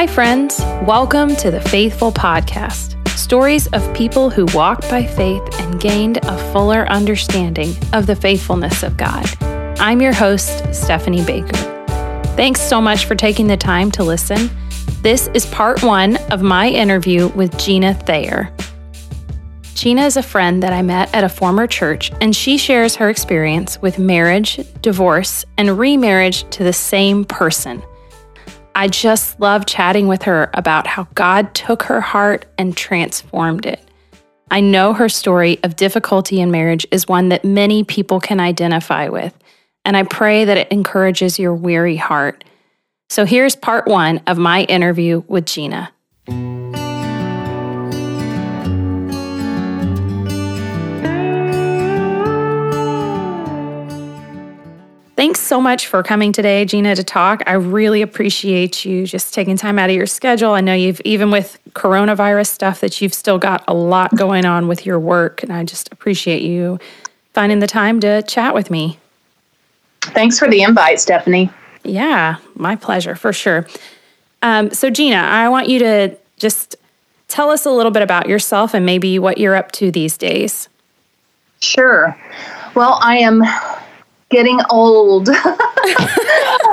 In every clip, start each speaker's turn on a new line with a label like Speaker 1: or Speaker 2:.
Speaker 1: Hi, friends. Welcome to the Faithful Podcast stories of people who walked by faith and gained a fuller understanding of the faithfulness of God. I'm your host, Stephanie Baker. Thanks so much for taking the time to listen. This is part one of my interview with Gina Thayer. Gina is a friend that I met at a former church, and she shares her experience with marriage, divorce, and remarriage to the same person. I just love chatting with her about how God took her heart and transformed it. I know her story of difficulty in marriage is one that many people can identify with, and I pray that it encourages your weary heart. So here's part one of my interview with Gina. Thanks so much for coming today, Gina, to talk. I really appreciate you just taking time out of your schedule. I know you've, even with coronavirus stuff, that you've still got a lot going on with your work. And I just appreciate you finding the time to chat with me.
Speaker 2: Thanks for the invite, Stephanie.
Speaker 1: Yeah, my pleasure, for sure. Um, so, Gina, I want you to just tell us a little bit about yourself and maybe what you're up to these days.
Speaker 2: Sure. Well, I am getting old.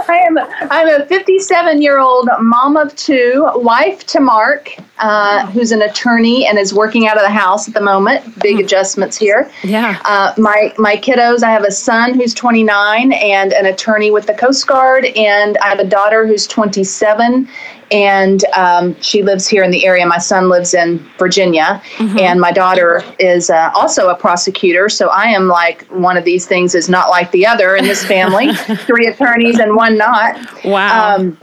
Speaker 2: I I'm a 57 year old mom of two, wife to Mark, uh, who's an attorney and is working out of the house at the moment. Big mm. adjustments here.
Speaker 1: Yeah.
Speaker 2: Uh, my my kiddos. I have a son who's 29 and an attorney with the Coast Guard, and I have a daughter who's 27 and um, she lives here in the area. My son lives in Virginia, mm-hmm. and my daughter is uh, also a prosecutor. So I am like one of these things is not like the other in this family. Three attorneys and one not.
Speaker 1: Wow. Um,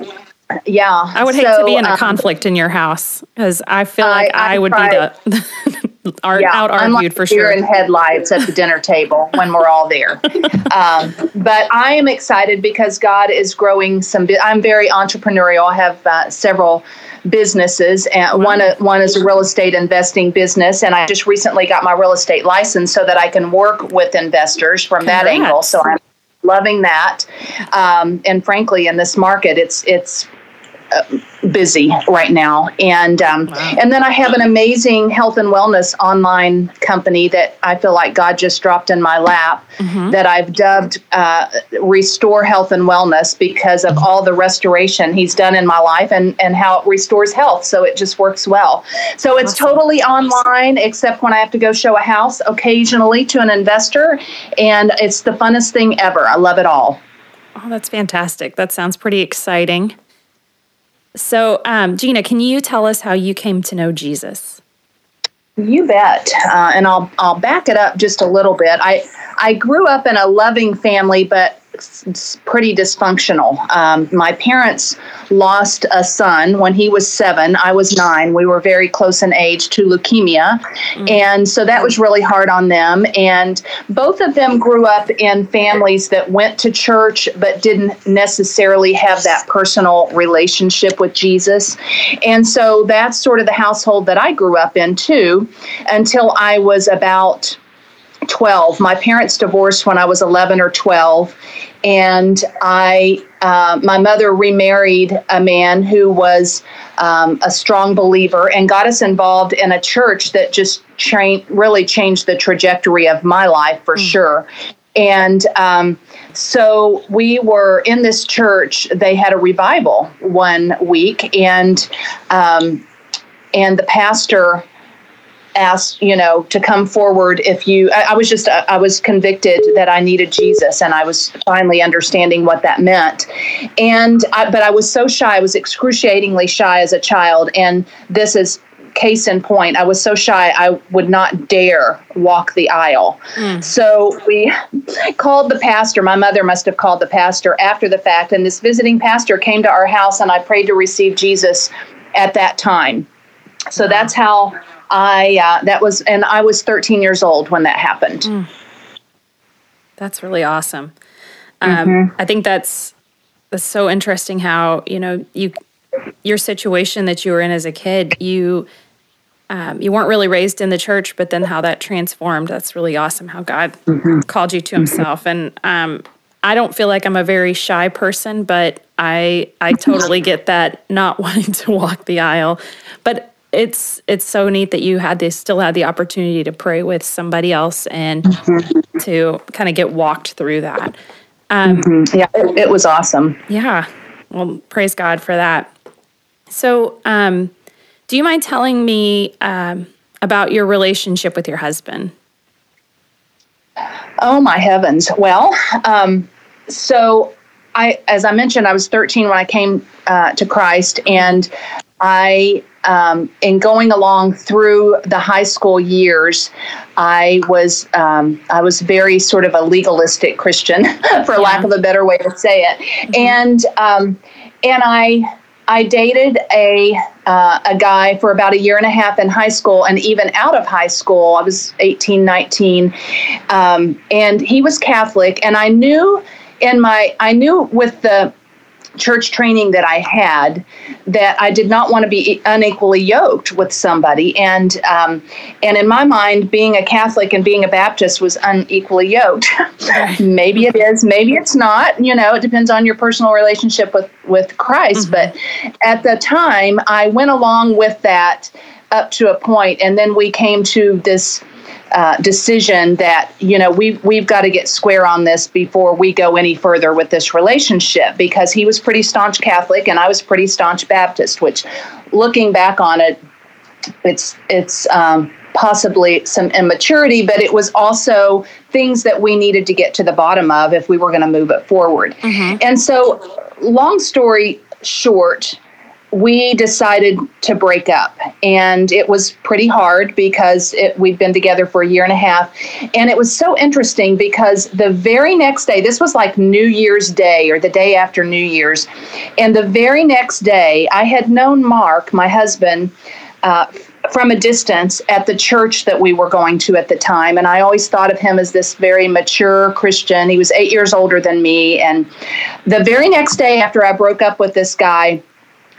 Speaker 2: yeah,
Speaker 1: I would hate so, to be in a um, conflict in your house because I feel like I, I would be the are yeah, out argued for sure.
Speaker 2: and headlights at the dinner table when we're all there. um, but I am excited because God is growing some. I'm very entrepreneurial. I have uh, several businesses, and wow. one uh, one is a real estate investing business, and I just recently got my real estate license so that I can work with investors from Congrats. that angle. So I'm loving that. Um, and frankly, in this market, it's it's busy right now and um, wow. and then i have an amazing health and wellness online company that i feel like god just dropped in my lap mm-hmm. that i've dubbed uh, restore health and wellness because of all the restoration he's done in my life and and how it restores health so it just works well so it's awesome. totally online except when i have to go show a house occasionally to an investor and it's the funnest thing ever i love it all
Speaker 1: Oh, that's fantastic. That sounds pretty exciting. So, um, Gina, can you tell us how you came to know Jesus?
Speaker 2: You bet, uh, and I'll I'll back it up just a little bit. I I grew up in a loving family, but pretty dysfunctional. Um, my parents lost a son when he was seven. I was nine. We were very close in age to leukemia. Mm-hmm. And so that was really hard on them. And both of them grew up in families that went to church but didn't necessarily have that personal relationship with Jesus. And so that's sort of the household that I grew up in too until I was about 12. My parents divorced when I was 11 or 12, and I, uh, my mother remarried a man who was um, a strong believer and got us involved in a church that just cha- really changed the trajectory of my life for mm. sure. And um, so we were in this church. They had a revival one week, and um, and the pastor asked, you know, to come forward if you, I, I was just, I, I was convicted that I needed Jesus and I was finally understanding what that meant. And, I, but I was so shy, I was excruciatingly shy as a child. And this is case in point, I was so shy I would not dare walk the aisle. Mm. So we called the pastor. My mother must have called the pastor after the fact, and this visiting pastor came to our house, and I prayed to receive Jesus at that time. So that's how I uh, that was, and I was 13 years old when that happened. Mm.
Speaker 1: That's really awesome. Um, mm-hmm. I think that's that's so interesting. How you know you your situation that you were in as a kid, you um, you weren't really raised in the church, but then how that transformed. That's really awesome. How God mm-hmm. called you to. Himself, and um, I don't feel like I'm a very shy person, but I I totally get that not wanting to walk the aisle, but it's it's so neat that you had this still had the opportunity to pray with somebody else and mm-hmm. to kind of get walked through that.
Speaker 2: Um, mm-hmm. Yeah, it, it, was awesome.
Speaker 1: Yeah, well, praise God for that. So, um, do you mind telling me um, about your relationship with your husband?
Speaker 2: Oh my heavens! Well, um, so I, as I mentioned, I was 13 when I came uh, to Christ, and I, um, in going along through the high school years, I was um, I was very sort of a legalistic Christian, for yeah. lack of a better way to say it, mm-hmm. and um, and I I dated a uh, a guy for about a year and a half in high school, and even out of high school, I was 18, 19, um, and he was Catholic, and I knew in my I knew with the church training that I had that I did not want to be unequally yoked with somebody, and um, and in my mind, being a Catholic and being a Baptist was unequally yoked. maybe it is, maybe it's not. You know, it depends on your personal relationship with with Christ. Mm-hmm. But at the time, I went along with that up to a point, and then we came to this uh, decision that you know we we've got to get square on this before we go any further with this relationship because he was pretty staunch Catholic and I was pretty staunch Baptist. Which, looking back on it, it's it's um, possibly some immaturity, but it was also things that we needed to get to the bottom of if we were going to move it forward. Mm-hmm. And so, long story short, we decided to break up and it was pretty hard because it, we'd been together for a year and a half and it was so interesting because the very next day this was like new year's day or the day after new year's and the very next day i had known mark my husband uh, from a distance at the church that we were going to at the time. And I always thought of him as this very mature Christian. He was eight years older than me. And the very next day after I broke up with this guy,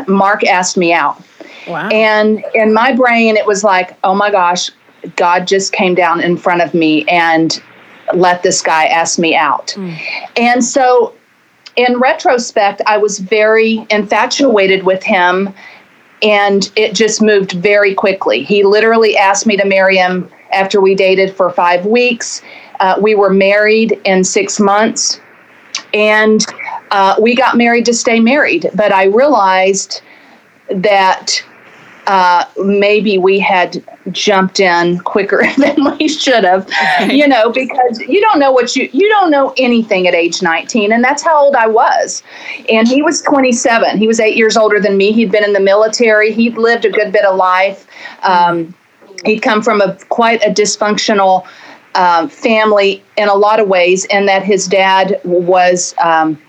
Speaker 2: Mark asked me out. Wow. And in my brain, it was like, oh my gosh, God just came down in front of me and let this guy ask me out. Mm. And so, in retrospect, I was very infatuated with him, and it just moved very quickly. He literally asked me to marry him after we dated for five weeks. Uh, we were married in six months. And uh, we got married to stay married, but I realized that uh, maybe we had jumped in quicker than we should have, you know, because you don't know what you you don't know anything at age 19, and that's how old I was. And he was 27. He was eight years older than me. He'd been in the military. He'd lived a good bit of life. Um, he'd come from a quite a dysfunctional um, family in a lot of ways, and that his dad was. Um,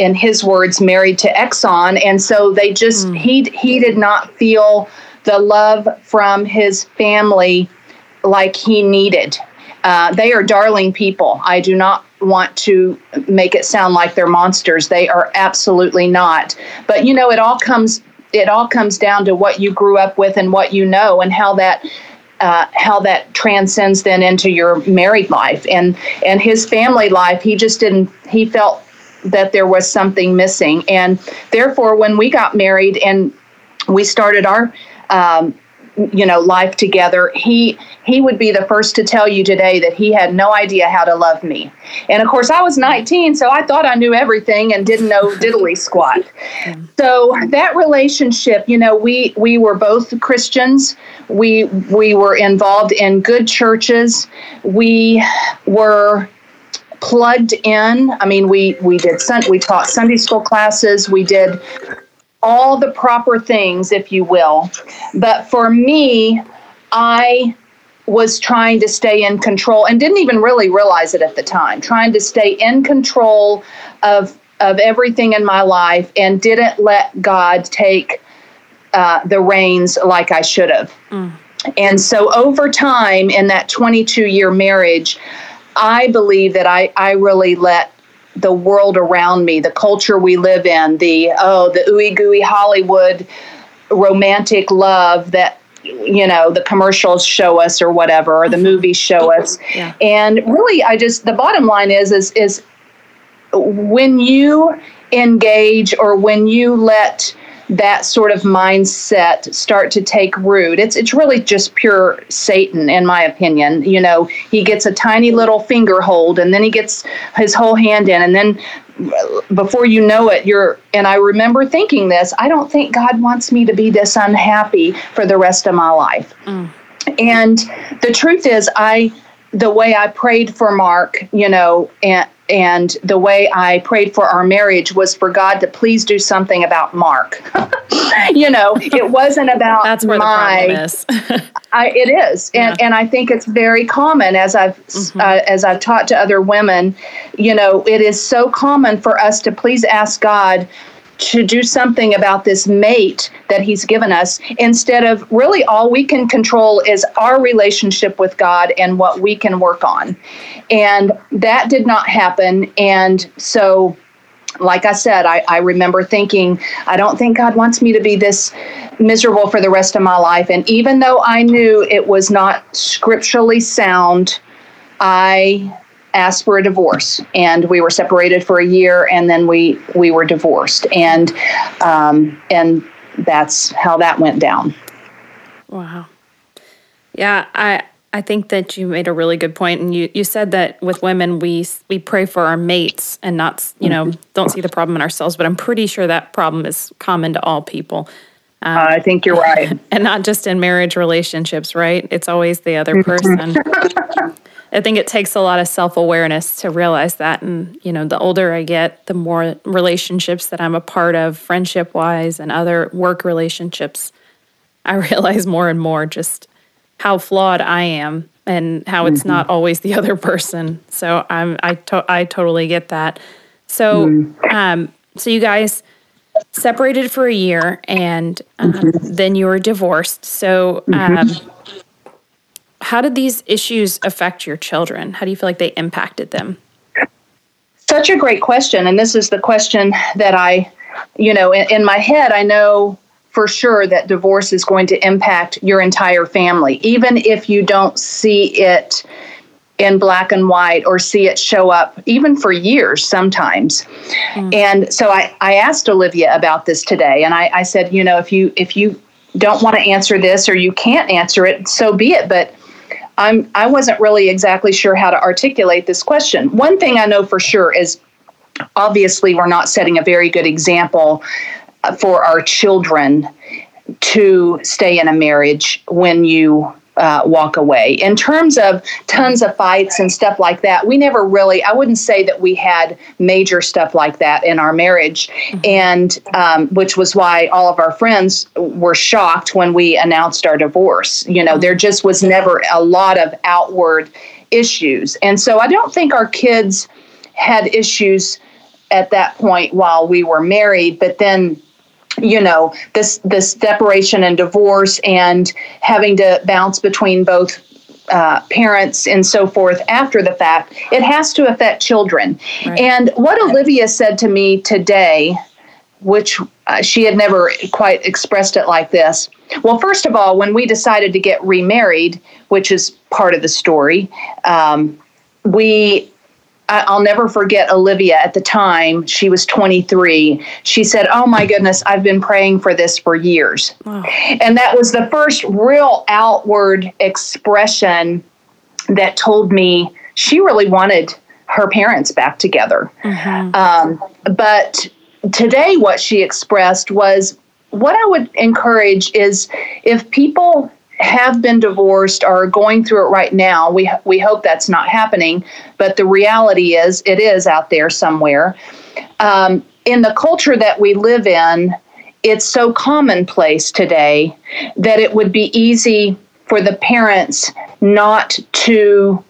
Speaker 2: in his words, married to Exxon, and so they just mm. he he did not feel the love from his family like he needed. Uh, they are darling people. I do not want to make it sound like they're monsters. They are absolutely not. But you know, it all comes it all comes down to what you grew up with and what you know, and how that uh, how that transcends then into your married life and and his family life. He just didn't. He felt that there was something missing. And therefore, when we got married and we started our um, you know life together he he would be the first to tell you today that he had no idea how to love me. And of course i was 19 so i thought i knew everything and didn't know diddly squat. So that relationship you know we we were both christians. We we were involved in good churches. We were plugged in. I mean, we we did we taught Sunday school classes. We did all the proper things, if you will. But for me, I was trying to stay in control and didn't even really realize it at the time. Trying to stay in control of of everything in my life and didn't let God take uh, the reins like I should have. Mm. And so over time in that 22 year marriage, I believe that I, I really let the world around me, the culture we live in, the oh, the ooey gooey Hollywood romantic love that you know the commercials show us or whatever or the mm-hmm. movies show us yeah. and really i just the bottom line is is is when you engage or when you let that sort of mindset start to take root. It's it's really just pure Satan, in my opinion. You know, he gets a tiny little finger hold, and then he gets his whole hand in, and then before you know it, you're. And I remember thinking this: I don't think God wants me to be this unhappy for the rest of my life. Mm. And the truth is, I the way I prayed for Mark, you know, and and the way I prayed for our marriage was for God to please do something about Mark. you know, it wasn't about
Speaker 1: That's where
Speaker 2: my,
Speaker 1: the problem is.
Speaker 2: I, it is, and yeah. and I think it's very common as I've mm-hmm. uh, as I've taught to other women. You know, it is so common for us to please ask God to do something about this mate that he's given us instead of really all we can control is our relationship with God and what we can work on. And that did not happen. And so, like I said, I, I remember thinking, I don't think God wants me to be this miserable for the rest of my life. And even though I knew it was not scripturally sound, I asked for a divorce, and we were separated for a year, and then we we were divorced, and um, and that's how that went down.
Speaker 1: Wow. Yeah, I I think that you made a really good point, and you you said that with women we we pray for our mates and not you know mm-hmm. don't see the problem in ourselves, but I'm pretty sure that problem is common to all people.
Speaker 2: Um, uh, I think you're right,
Speaker 1: and not just in marriage relationships, right? It's always the other person. I think it takes a lot of self awareness to realize that. And, you know, the older I get, the more relationships that I'm a part of, friendship wise and other work relationships, I realize more and more just how flawed I am and how it's mm-hmm. not always the other person. So I'm, I, to- I totally get that. So, mm. um, so you guys separated for a year and um, mm-hmm. then you were divorced. So, mm-hmm. um, mm-hmm how did these issues affect your children? How do you feel like they impacted them?
Speaker 2: Such a great question. And this is the question that I, you know, in, in my head, I know for sure that divorce is going to impact your entire family, even if you don't see it in black and white or see it show up even for years sometimes. Mm. And so I, I asked Olivia about this today and I, I said, you know, if you if you don't want to answer this or you can't answer it, so be it. But I'm I wasn't really exactly sure how to articulate this question. One thing I know for sure is obviously we're not setting a very good example uh, for our children to stay in a marriage when you uh, walk away. In terms of tons of fights and stuff like that, we never really, I wouldn't say that we had major stuff like that in our marriage. Mm-hmm. And um, which was why all of our friends were shocked when we announced our divorce. You know, there just was never a lot of outward issues. And so I don't think our kids had issues at that point while we were married, but then you know this this separation and divorce and having to bounce between both uh, parents and so forth after the fact it has to affect children. Right. and what olivia said to me today which uh, she had never quite expressed it like this. Well first of all when we decided to get remarried which is part of the story um, we I'll never forget Olivia at the time. She was 23. She said, Oh my goodness, I've been praying for this for years. Wow. And that was the first real outward expression that told me she really wanted her parents back together. Mm-hmm. Um, but today, what she expressed was what I would encourage is if people have been divorced or are going through it right now. We we hope that's not happening, but the reality is it is out there somewhere. Um, in the culture that we live in, it's so commonplace today that it would be easy for the parents not to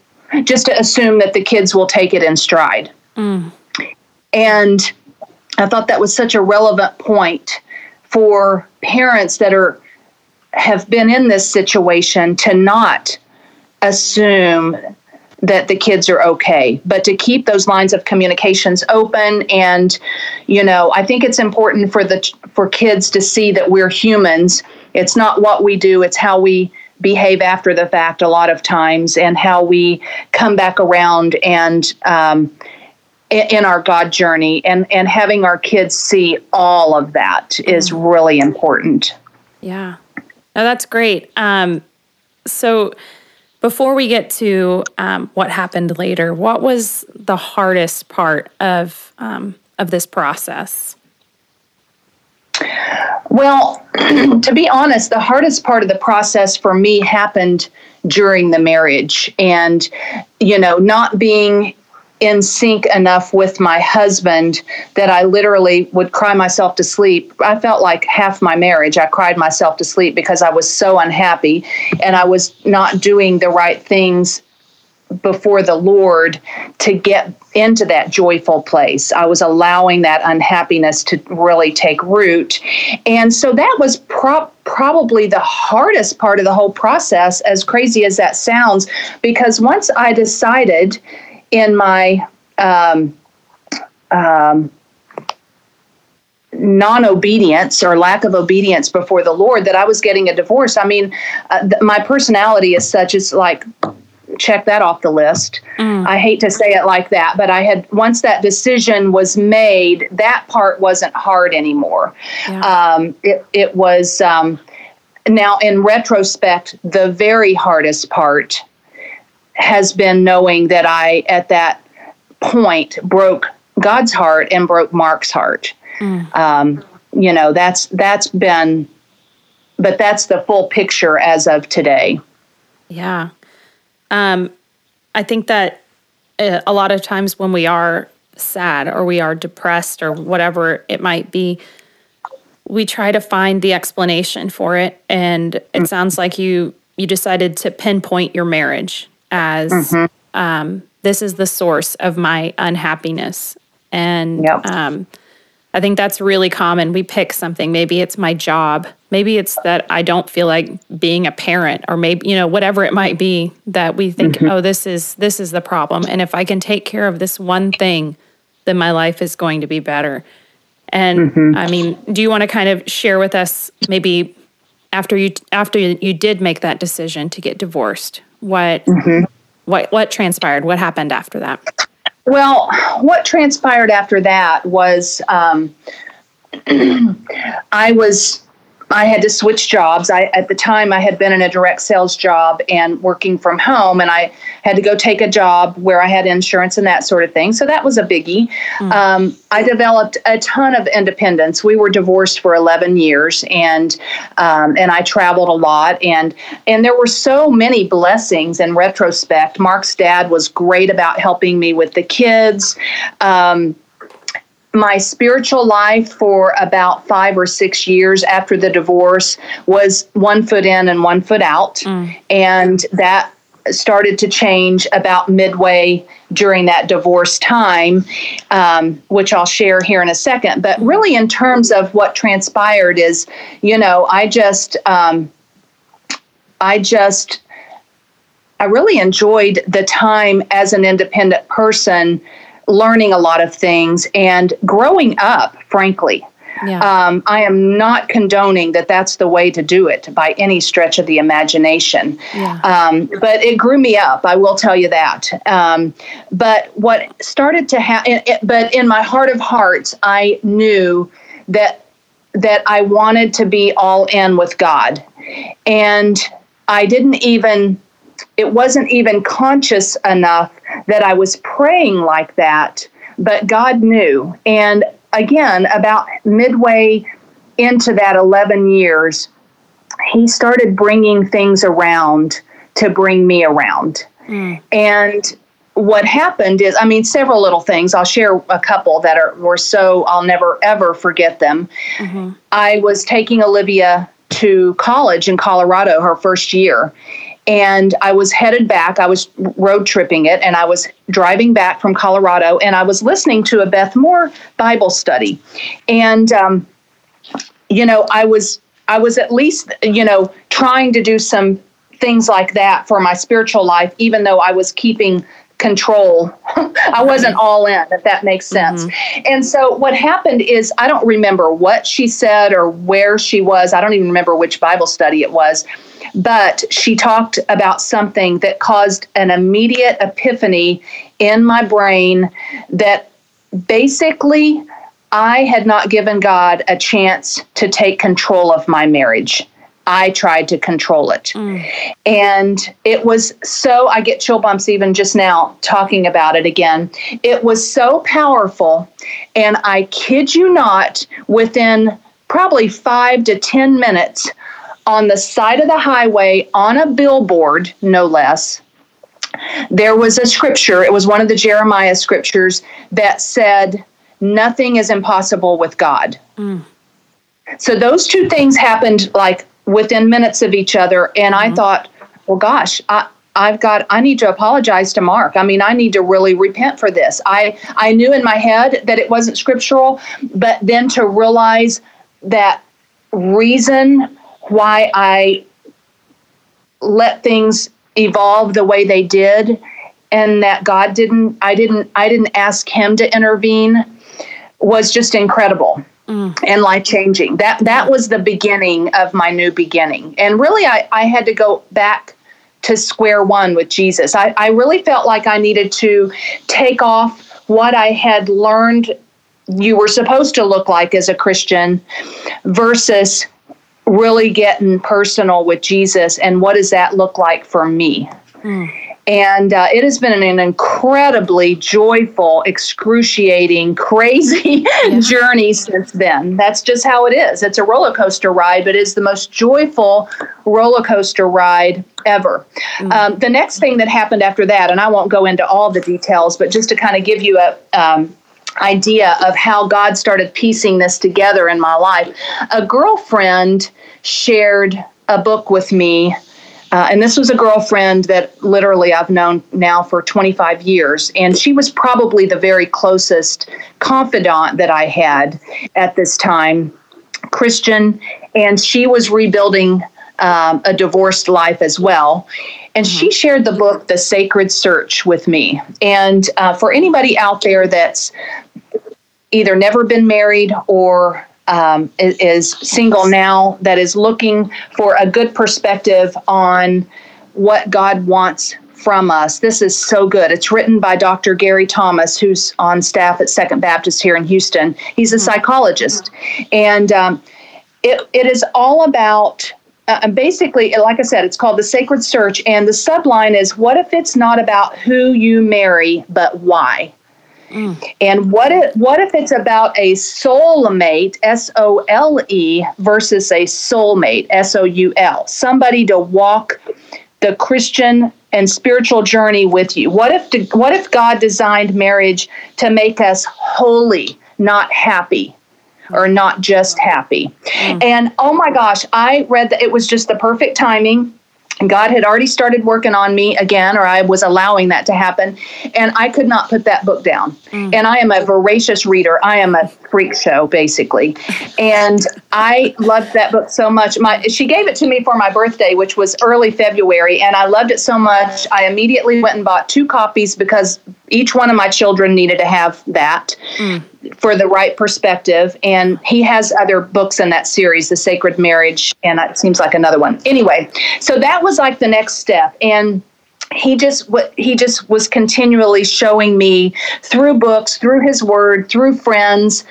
Speaker 2: just to assume that the kids will take it in stride. Mm. And I thought that was such a relevant point for parents that are have been in this situation to not assume that the kids are okay but to keep those lines of communications open and you know i think it's important for the for kids to see that we're humans it's not what we do it's how we behave after the fact a lot of times and how we come back around and um, in our God journey and, and having our kids see all of that is mm. really important.
Speaker 1: Yeah. No, that's great. Um, so before we get to um, what happened later, what was the hardest part of um, of this process?
Speaker 2: Well, to be honest, the hardest part of the process for me happened during the marriage, and you know, not being in sync enough with my husband that I literally would cry myself to sleep. I felt like half my marriage, I cried myself to sleep because I was so unhappy and I was not doing the right things before the Lord to get into that joyful place. I was allowing that unhappiness to really take root. And so that was pro- probably the hardest part of the whole process, as crazy as that sounds, because once I decided in my um, um, non obedience or lack of obedience before the Lord that I was getting a divorce. I mean, uh, th- my personality is such, it's like, check that off the list. Mm. I hate to say it like that, but I had, once that decision was made, that part wasn't hard anymore. Yeah. Um, it, it was, um, now in retrospect, the very hardest part has been knowing that I, at that point, broke God's heart and broke Mark's heart. Mm. Um, you know, that's that's been, but that's the full picture as of today.
Speaker 1: Yeah, um, I think that uh, a lot of times when we are sad or we are depressed or whatever it might be, we try to find the explanation for it, and it mm. sounds like you you decided to pinpoint your marriage as mm-hmm. um, this is the source of my unhappiness. And yep. um, I think that's really common. We pick something. Maybe it's my job. Maybe it's that I don't feel like being a parent, or maybe you know whatever it might be that we think, mm-hmm. oh, this is this is the problem. And if I can take care of this one thing, then my life is going to be better. And mm-hmm. I mean, do you want to kind of share with us maybe after you after you did make that decision to get divorced? What mm-hmm. what what transpired? What happened after that?
Speaker 2: Well, what transpired after that was um, I was I had to switch jobs. I at the time I had been in a direct sales job and working from home, and I had to go take a job where I had insurance and that sort of thing. So that was a biggie. Mm. Um, I developed a ton of independence. We were divorced for 11 years, and um, and I traveled a lot, and and there were so many blessings in retrospect. Mark's dad was great about helping me with the kids. Um, my spiritual life for about five or six years after the divorce was one foot in and one foot out. Mm. And that started to change about midway during that divorce time, um, which I'll share here in a second. But really, in terms of what transpired, is you know, I just, um, I just, I really enjoyed the time as an independent person learning a lot of things and growing up, frankly. Yeah. Um, I am not condoning that that's the way to do it by any stretch of the imagination. Yeah. Um, but it grew me up, I will tell you that. Um, but what started to happen, but in my heart of hearts, I knew that that I wanted to be all in with God. And I didn't even it wasn't even conscious enough that I was praying like that, but God knew. And again, about midway into that 11 years, He started bringing things around to bring me around. Mm. And what happened is, I mean, several little things. I'll share a couple that are were so I'll never ever forget them. Mm-hmm. I was taking Olivia to college in Colorado her first year, and I was headed back. I was road tripping it, and I was driving back from Colorado, and I was listening to a Beth Moore Bible study, and um, you know, I was I was at least you know trying to do some things like that for my spiritual life, even though I was keeping control. I wasn't all in, if that makes sense. Mm-hmm. And so what happened is I don't remember what she said or where she was. I don't even remember which Bible study it was. But she talked about something that caused an immediate epiphany in my brain that basically, I had not given God a chance to take control of my marriage. I tried to control it. Mm. And it was so, I get chill bumps even just now talking about it again. It was so powerful. And I kid you not, within probably five to 10 minutes on the side of the highway on a billboard, no less, there was a scripture. It was one of the Jeremiah scriptures that said, Nothing is impossible with God. Mm. So those two things happened like within minutes of each other. And mm-hmm. I thought, well, gosh, I, I've got I need to apologize to Mark. I mean, I need to really repent for this. I I knew in my head that it wasn't scriptural, but then to realize that reason why I let things evolve the way they did and that God didn't I didn't I didn't ask him to intervene was just incredible and life changing. That that was the beginning of my new beginning. And really I, I had to go back to square one with Jesus. I, I really felt like I needed to take off what I had learned you were supposed to look like as a Christian versus really getting personal with Jesus and what does that look like for me. Mm. And uh, it has been an incredibly joyful, excruciating, crazy yeah. journey since then. That's just how it is. It's a roller coaster ride, but it's the most joyful roller coaster ride ever. Mm-hmm. Um, the next thing that happened after that, and I won't go into all the details, but just to kind of give you a um, idea of how God started piecing this together in my life, a girlfriend shared a book with me uh, and this was a girlfriend that literally I've known now for 25 years. And she was probably the very closest confidant that I had at this time, Christian. And she was rebuilding um, a divorced life as well. And she mm-hmm. shared the book, The Sacred Search, with me. And uh, for anybody out there that's either never been married or um, is, single now that is looking for a good perspective on what God wants from us. This is so good. It's written by Dr. Gary Thomas, who's on staff at Second Baptist here in Houston. He's a mm-hmm. psychologist. And um, it, it is all about, uh, basically, like I said, it's called The Sacred Search. And the subline is What if it's not about who you marry, but why? Mm. And what if, what if it's about a solemate, S O L E, versus a soulmate, S O U L, somebody to walk the Christian and spiritual journey with you? What if what if God designed marriage to make us holy, not happy? Or not just happy. Mm. And oh my gosh, I read that it was just the perfect timing God had already started working on me again, or I was allowing that to happen, and I could not put that book down. Mm. And I am a voracious reader. I am a freak show, basically. And I loved that book so much. My she gave it to me for my birthday, which was early February, and I loved it so much. I immediately went and bought two copies because each one of my children needed to have that. Mm for the right perspective. And he has other books in that series, The Sacred Marriage, and it seems like another one. Anyway, so that was like the next step. And he just what he just was continually showing me through books, through his word, through friends,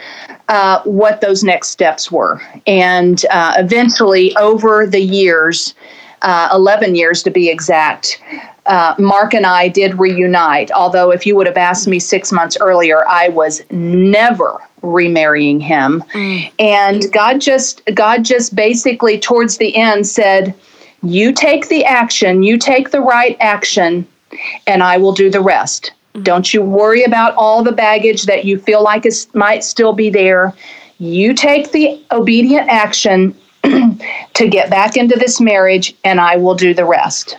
Speaker 2: uh, what those next steps were. And uh, eventually, over the years, uh, 11 years to be exact, uh, Mark and I did reunite. Although, if you would have asked me six months earlier, I was never remarrying him. Mm. And God just, God just basically towards the end said, "You take the action, you take the right action, and I will do the rest. Mm. Don't you worry about all the baggage that you feel like is might still be there. You take the obedient action." to get back into this marriage, and I will do the rest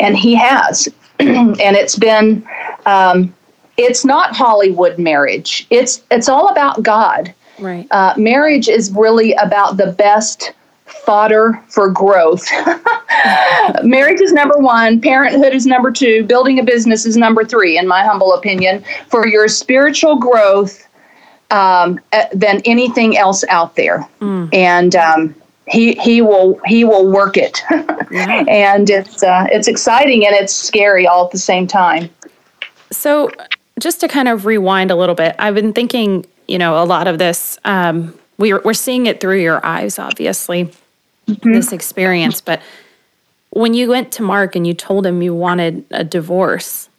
Speaker 2: and he has. and it's been, um, it's not Hollywood marriage. It's it's all about God.
Speaker 1: Right.
Speaker 2: Uh, marriage is really about the best fodder for growth. marriage is number one. Parenthood is number two. Building a business is number three, in my humble opinion, for your spiritual growth um, uh, than anything else out there. Mm. And um, he he will he will work it, yeah. and it's uh, it's exciting and it's scary all at the same time.
Speaker 1: So, just to kind of rewind a little bit, I've been thinking, you know, a lot of this. Um, we're we're seeing it through your eyes, obviously, mm-hmm. this experience. But when you went to Mark and you told him you wanted a divorce,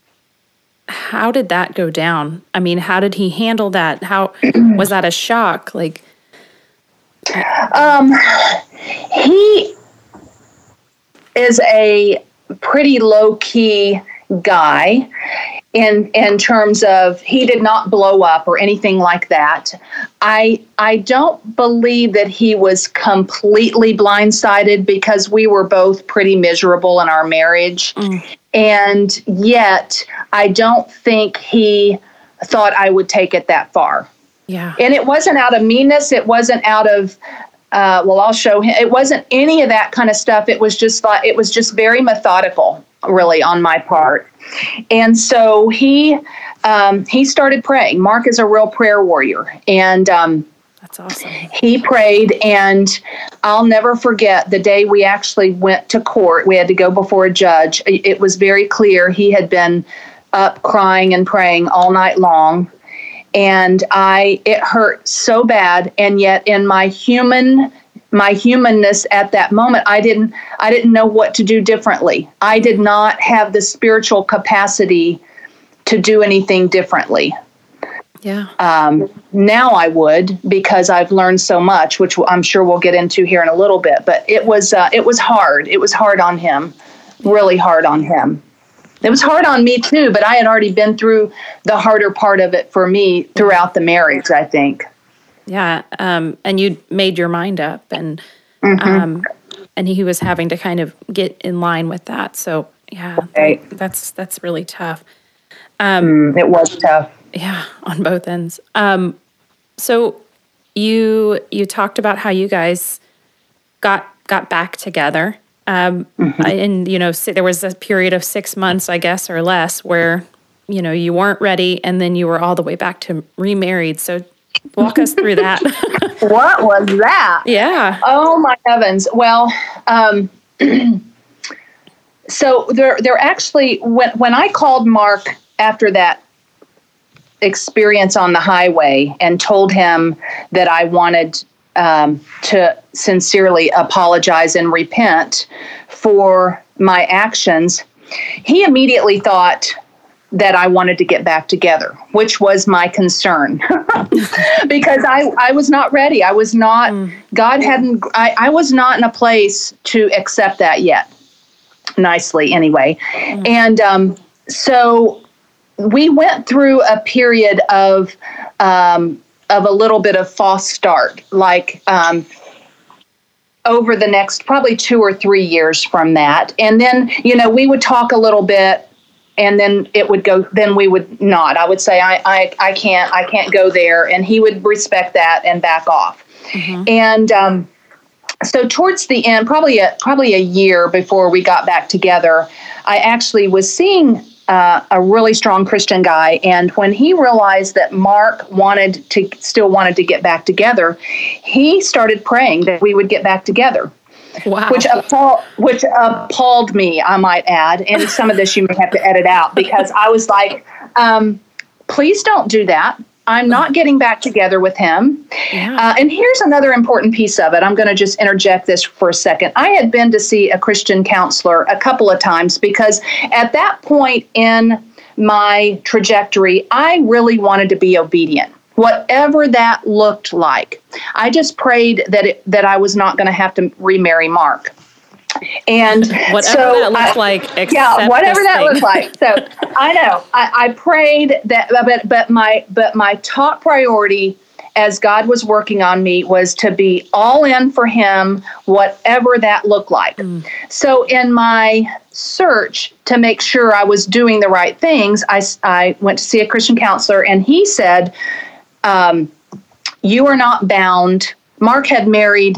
Speaker 1: how did that go down? I mean, how did he handle that? How was that a shock? Like,
Speaker 2: um, he is a pretty low key guy in in terms of he did not blow up or anything like that. I I don't believe that he was completely blindsided because we were both pretty miserable in our marriage. Mm. And yet I don't think he thought I would take it that far.
Speaker 1: Yeah.
Speaker 2: And it wasn't out of meanness, it wasn't out of uh, well, I'll show him. It wasn't any of that kind of stuff. It was just like it was just very methodical, really, on my part. And so he um, he started praying. Mark is a real prayer warrior, and um,
Speaker 1: that's awesome.
Speaker 2: He prayed, and I'll never forget the day we actually went to court. We had to go before a judge. It was very clear he had been up crying and praying all night long and I it hurt so bad and yet in my human my humanness at that moment I didn't I didn't know what to do differently. I did not have the spiritual capacity to do anything differently.
Speaker 1: Yeah.
Speaker 2: Um, now I would because I've learned so much, which I'm sure we'll get into here in a little bit. But it was uh, it was hard. It was hard on him, really hard on him. It was hard on me too, but I had already been through the harder part of it for me throughout the marriage, I think.
Speaker 1: Yeah. Um, and you made your mind up and mm-hmm. um, and he was having to kind of get in line with that. So yeah, that, that's that's really tough.
Speaker 2: Um, mm, it was tough.
Speaker 1: Yeah, on both ends. Um, so you you talked about how you guys got got back together um, mm-hmm. and you know, there was a period of six months, I guess, or less, where you know you weren't ready, and then you were all the way back to remarried. So, walk us through that.
Speaker 2: what was that?
Speaker 1: Yeah.
Speaker 2: Oh my heavens! Well, um, so there, there actually when when I called Mark after that experience on the highway and told him that I wanted um, to sincerely apologize and repent for my actions, he immediately thought that I wanted to get back together, which was my concern because I, I was not ready. I was not, mm. God hadn't, I, I was not in a place to accept that yet, nicely anyway. Mm. And um, so we went through a period of um, of a little bit of false start, like um, over the next probably two or three years from that. And then, you know, we would talk a little bit and then it would go then we would not i would say i i, I can't i can't go there and he would respect that and back off mm-hmm. and um, so towards the end probably a probably a year before we got back together i actually was seeing uh, a really strong Christian guy, and when he realized that Mark wanted to still wanted to get back together, he started praying that we would get back together.
Speaker 1: Wow.
Speaker 2: Which appalled, which appalled me, I might add. And some of this you may have to edit out because I was like, um, please don't do that. I'm not getting back together with him. Yeah. Uh, and here's another important piece of it. I'm going to just interject this for a second. I had been to see a Christian counselor a couple of times because at that point in my trajectory, I really wanted to be obedient. Whatever that looked like, I just prayed that it, that I was not going to have to remarry Mark. And
Speaker 1: whatever so that looks I, like,
Speaker 2: yeah, whatever that thing. looks like. So I know I, I prayed that, but but my but my top priority as God was working on me was to be all in for Him, whatever that looked like. Mm. So, in my search to make sure I was doing the right things, I, I went to see a Christian counselor, and he said, um, You are not bound. Mark had married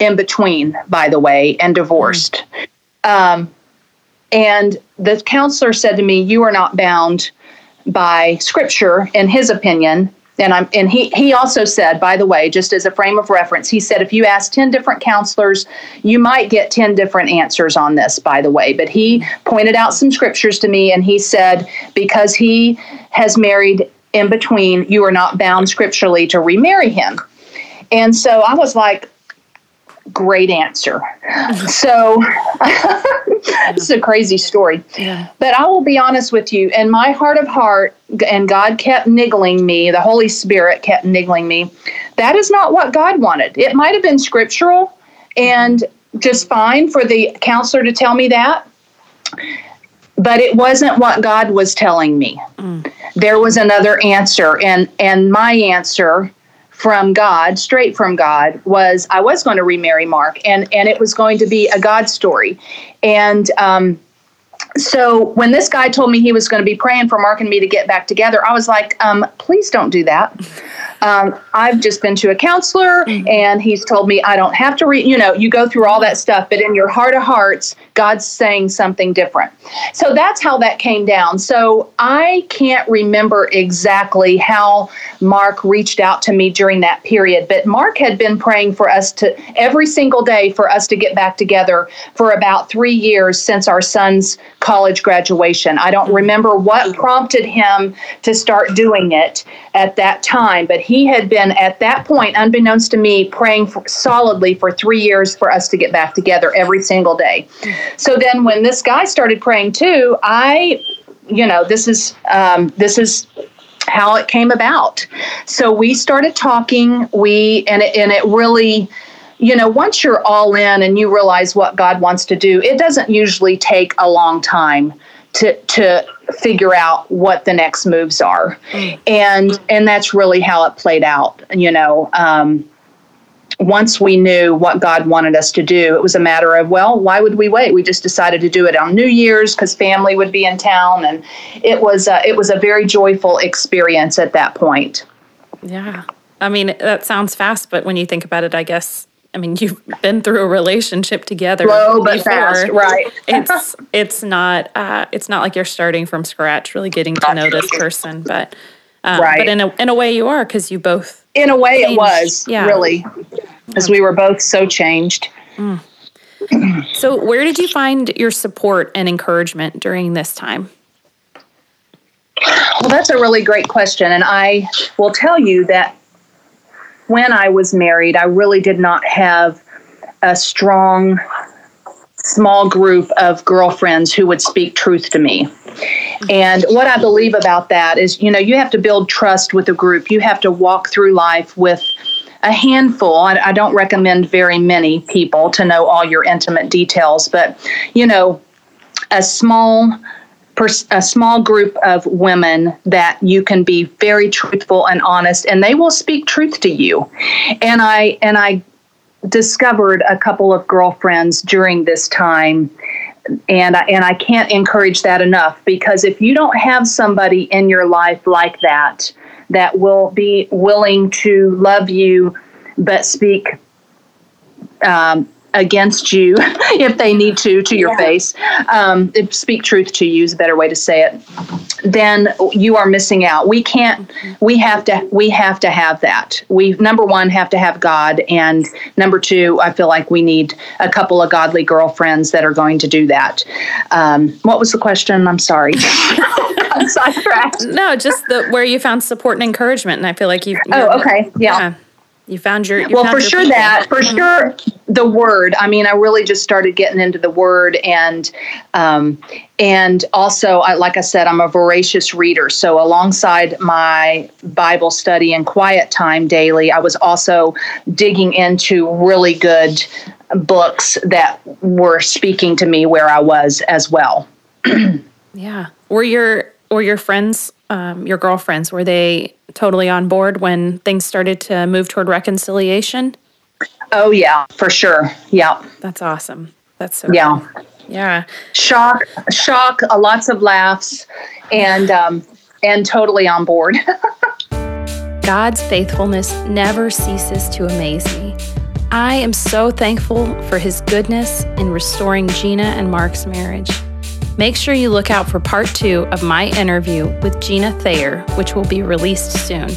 Speaker 2: in between, by the way, and divorced. Um, and the counselor said to me, "You are not bound by Scripture." In his opinion, and I'm and he he also said, by the way, just as a frame of reference, he said if you ask ten different counselors, you might get ten different answers on this. By the way, but he pointed out some scriptures to me, and he said because he has married in between, you are not bound scripturally to remarry him. And so I was like, great answer. so it's a crazy story. Yeah. But I will be honest with you, in my heart of heart, and God kept niggling me, the Holy Spirit kept niggling me. That is not what God wanted. It might have been scriptural and just fine for the counselor to tell me that. But it wasn't what God was telling me. Mm. There was another answer, and and my answer from God, straight from God, was I was going to remarry Mark, and and it was going to be a God story, and. Um, so when this guy told me he was going to be praying for Mark and me to get back together, I was like, um, please don't do that. Um, I've just been to a counselor mm-hmm. and he's told me I don't have to read, you know, you go through all that stuff, but in your heart of hearts, God's saying something different. So that's how that came down. So I can't remember exactly how Mark reached out to me during that period, but Mark had been praying for us to every single day for us to get back together for about three years since our son's college graduation. I don't remember what prompted him to start doing it at that time, but he had been at that point, unbeknownst to me, praying for, solidly for three years for us to get back together every single day. So then, when this guy started praying too, I, you know, this is um, this is how it came about. So we started talking. We and it, and it really you know, once you're all in and you realize what God wants to do, it doesn't usually take a long time to to figure out what the next moves are and and that's really how it played out you know um, once we knew what God wanted us to do, it was a matter of, well, why would we wait? We just decided to do it on New Year's because family would be in town, and it was it was a very joyful experience at that point.
Speaker 1: Yeah, I mean that sounds fast, but when you think about it, I guess I mean, you've been through a relationship together.
Speaker 2: Slow but before. fast, right?
Speaker 1: it's it's not uh, it's not like you're starting from scratch, really getting to know this person. But um, right. but in a in a way, you are because you both.
Speaker 2: In a way, changed. it was yeah. really because we were both so changed. Mm.
Speaker 1: So, where did you find your support and encouragement during this time?
Speaker 2: Well, that's a really great question, and I will tell you that when I was married, I really did not have a strong, small group of girlfriends who would speak truth to me. And what I believe about that is, you know, you have to build trust with a group. You have to walk through life with a handful. I, I don't recommend very many people to know all your intimate details, but, you know, a small a small group of women that you can be very truthful and honest and they will speak truth to you. And i and i discovered a couple of girlfriends during this time and I, and I can't encourage that enough because if you don't have somebody in your life like that that will be willing to love you but speak um, against you if they need to to your yeah. face. Um, speak truth to you is a better way to say it. Then you are missing out. We can't we have to we have to have that. We number one have to have god. And number two i feel like we need a couple of godly girlfriends that are going to do that. Um, what was the question? I'm sorry. I'm
Speaker 1: sidetracked. No just the where you found support and encouragement. And i feel like you
Speaker 2: oh okay. Yeah. yeah
Speaker 1: you found your
Speaker 2: you well
Speaker 1: found
Speaker 2: for your sure people. that for mm-hmm. sure the word i mean i really just started getting into the word and um, and also I, like i said i'm a voracious reader so alongside my bible study and quiet time daily i was also digging into really good books that were speaking to me where i was as well
Speaker 1: yeah were your were your friends um, your girlfriends were they totally on board when things started to move toward reconciliation?
Speaker 2: Oh yeah, for sure. Yeah.
Speaker 1: That's awesome. That's so
Speaker 2: Yeah.
Speaker 1: Cool. Yeah.
Speaker 2: Shock, shock, uh, lots of laughs and um and totally on board.
Speaker 1: God's faithfulness never ceases to amaze me. I am so thankful for his goodness in restoring Gina and Mark's marriage. Make sure you look out for part two of my interview with Gina Thayer, which will be released soon.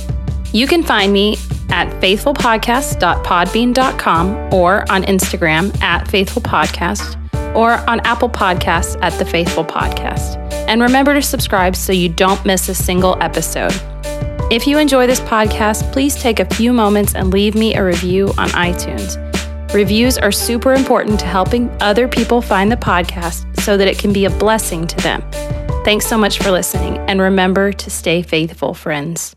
Speaker 1: You can find me at faithfulpodcast.podbean.com or on Instagram at faithfulpodcast. or on Apple Podcasts at The Faithful Podcast. And remember to subscribe so you don't miss a single episode. If you enjoy this podcast, please take a few moments and leave me a review on iTunes. Reviews are super important to helping other people find the podcast so that it can be a blessing to them. Thanks so much for listening, and remember to stay faithful, friends.